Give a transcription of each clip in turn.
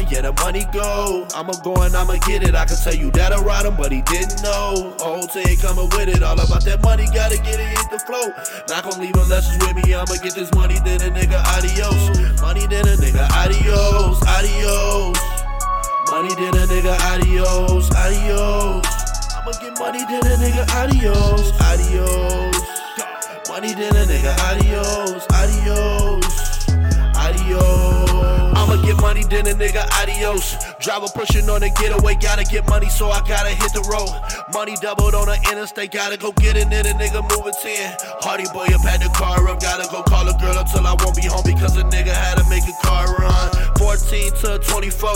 coming, yeah, the money go. I'ma go and I'ma get it. I can tell you that I ride him, but he didn't know. Whole team coming with it. All about that money, gotta get it, hit the flow. Not gonna leave unless it's with me. I'ma get this money, then a nigga adios. Money, then a nigga adios, adios. Money, then a nigga adios, adios. I'ma get money, then a nigga adios, adios. Money, then a nigga adios, then a nigga adios. Driver pushing on the getaway, gotta get money, so I gotta hit the road. Money doubled on the interstate, gotta go get it, then a nigga moving 10. Hardy boy up had the car up, gotta go call a girl up till I won't be home because a nigga had to make a car run. 14 to 24,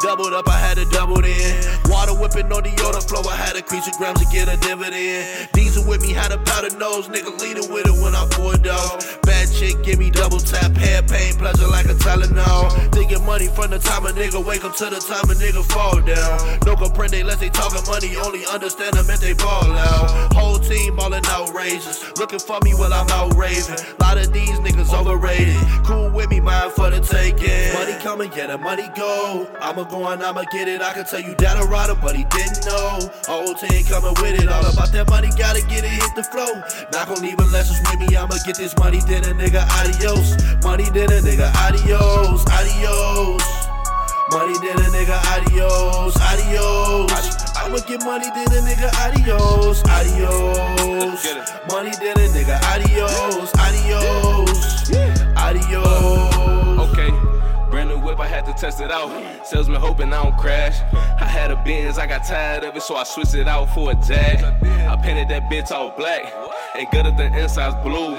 doubled up, I had to double in. Water whipping on the Yoda flow, I had to crease the grams to get a dividend. Diesel with me, had a powder nose, nigga leading with it when I poured out. Bad chick, give me double tap, hair pain, pleasure like a Tylenol. Thinking money from the time a nigga wake up to the time a nigga fall down. No comprende unless they talking money, only understand them if they ball out. Whole team ballin' outrageous, looking for me while I'm out raving. Lot of these niggas overrated, cool with me, mind for the taking. Coming, yeah, the money go. I'ma go and I'ma get it. I can tell you that I ride him, but he didn't know. Whole team coming with it, all about that money, gotta get it, hit the flow. Not gonna leave unless it's with me, I'ma get this money, then a nigga adios. Money, then a nigga adios, adios. Money, then a nigga adios, adios. I'ma get money, then a nigga adios, adios. Had to test it out. Salesman hoping I don't crash. I had a Benz, I got tired of it, so I switched it out for a Jag. I painted that bitch all black and gutted the insides blue.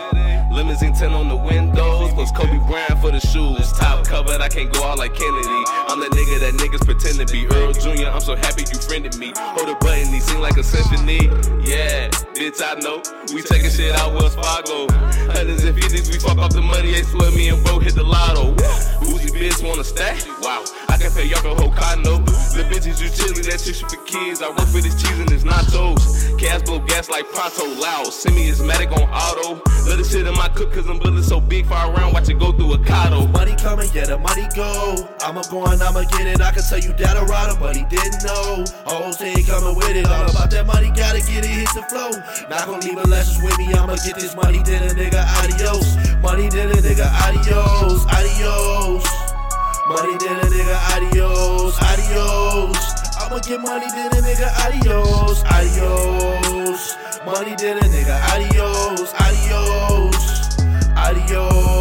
Limousine 10 on the windows, plus Kobe Bryant for the shoes. Top covered, I can't go out like Kennedy. I'm the nigga that niggas pretend to be. Earl Jr., I'm so happy you friended me. Hold a button, he sing like a symphony. Yeah, bitch, I know. We taking shit out Wells Fargo. Hundreds and fifties, we fuck off the money, they swear me and bro hit the lotto. Woozy bitch stack? Wow, I can pay y'all the whole condo. The bitches you chillin', that shit for kids. I work for this cheese and it's nachos. Cash blow gas like Pronto loud. Send me asthmatic on auto. Let the shit in my cook cause I'm building so big far around, watch it go through a cotto. Money coming, yeah, the money go. I'ma go and I'ma get it. I can tell you that I ride him, but he didn't know. Whole team coming with it. All about that money, gotta get it, hit the flow. Not gonna leave unless it's with me. I'ma get this money, then a nigga adios. Money, then a nigga adios, adios. Money then a nigga, adios, adios. I'ma get money then a nigga, adios, adios. Money then a nigga, adios, adios, adios.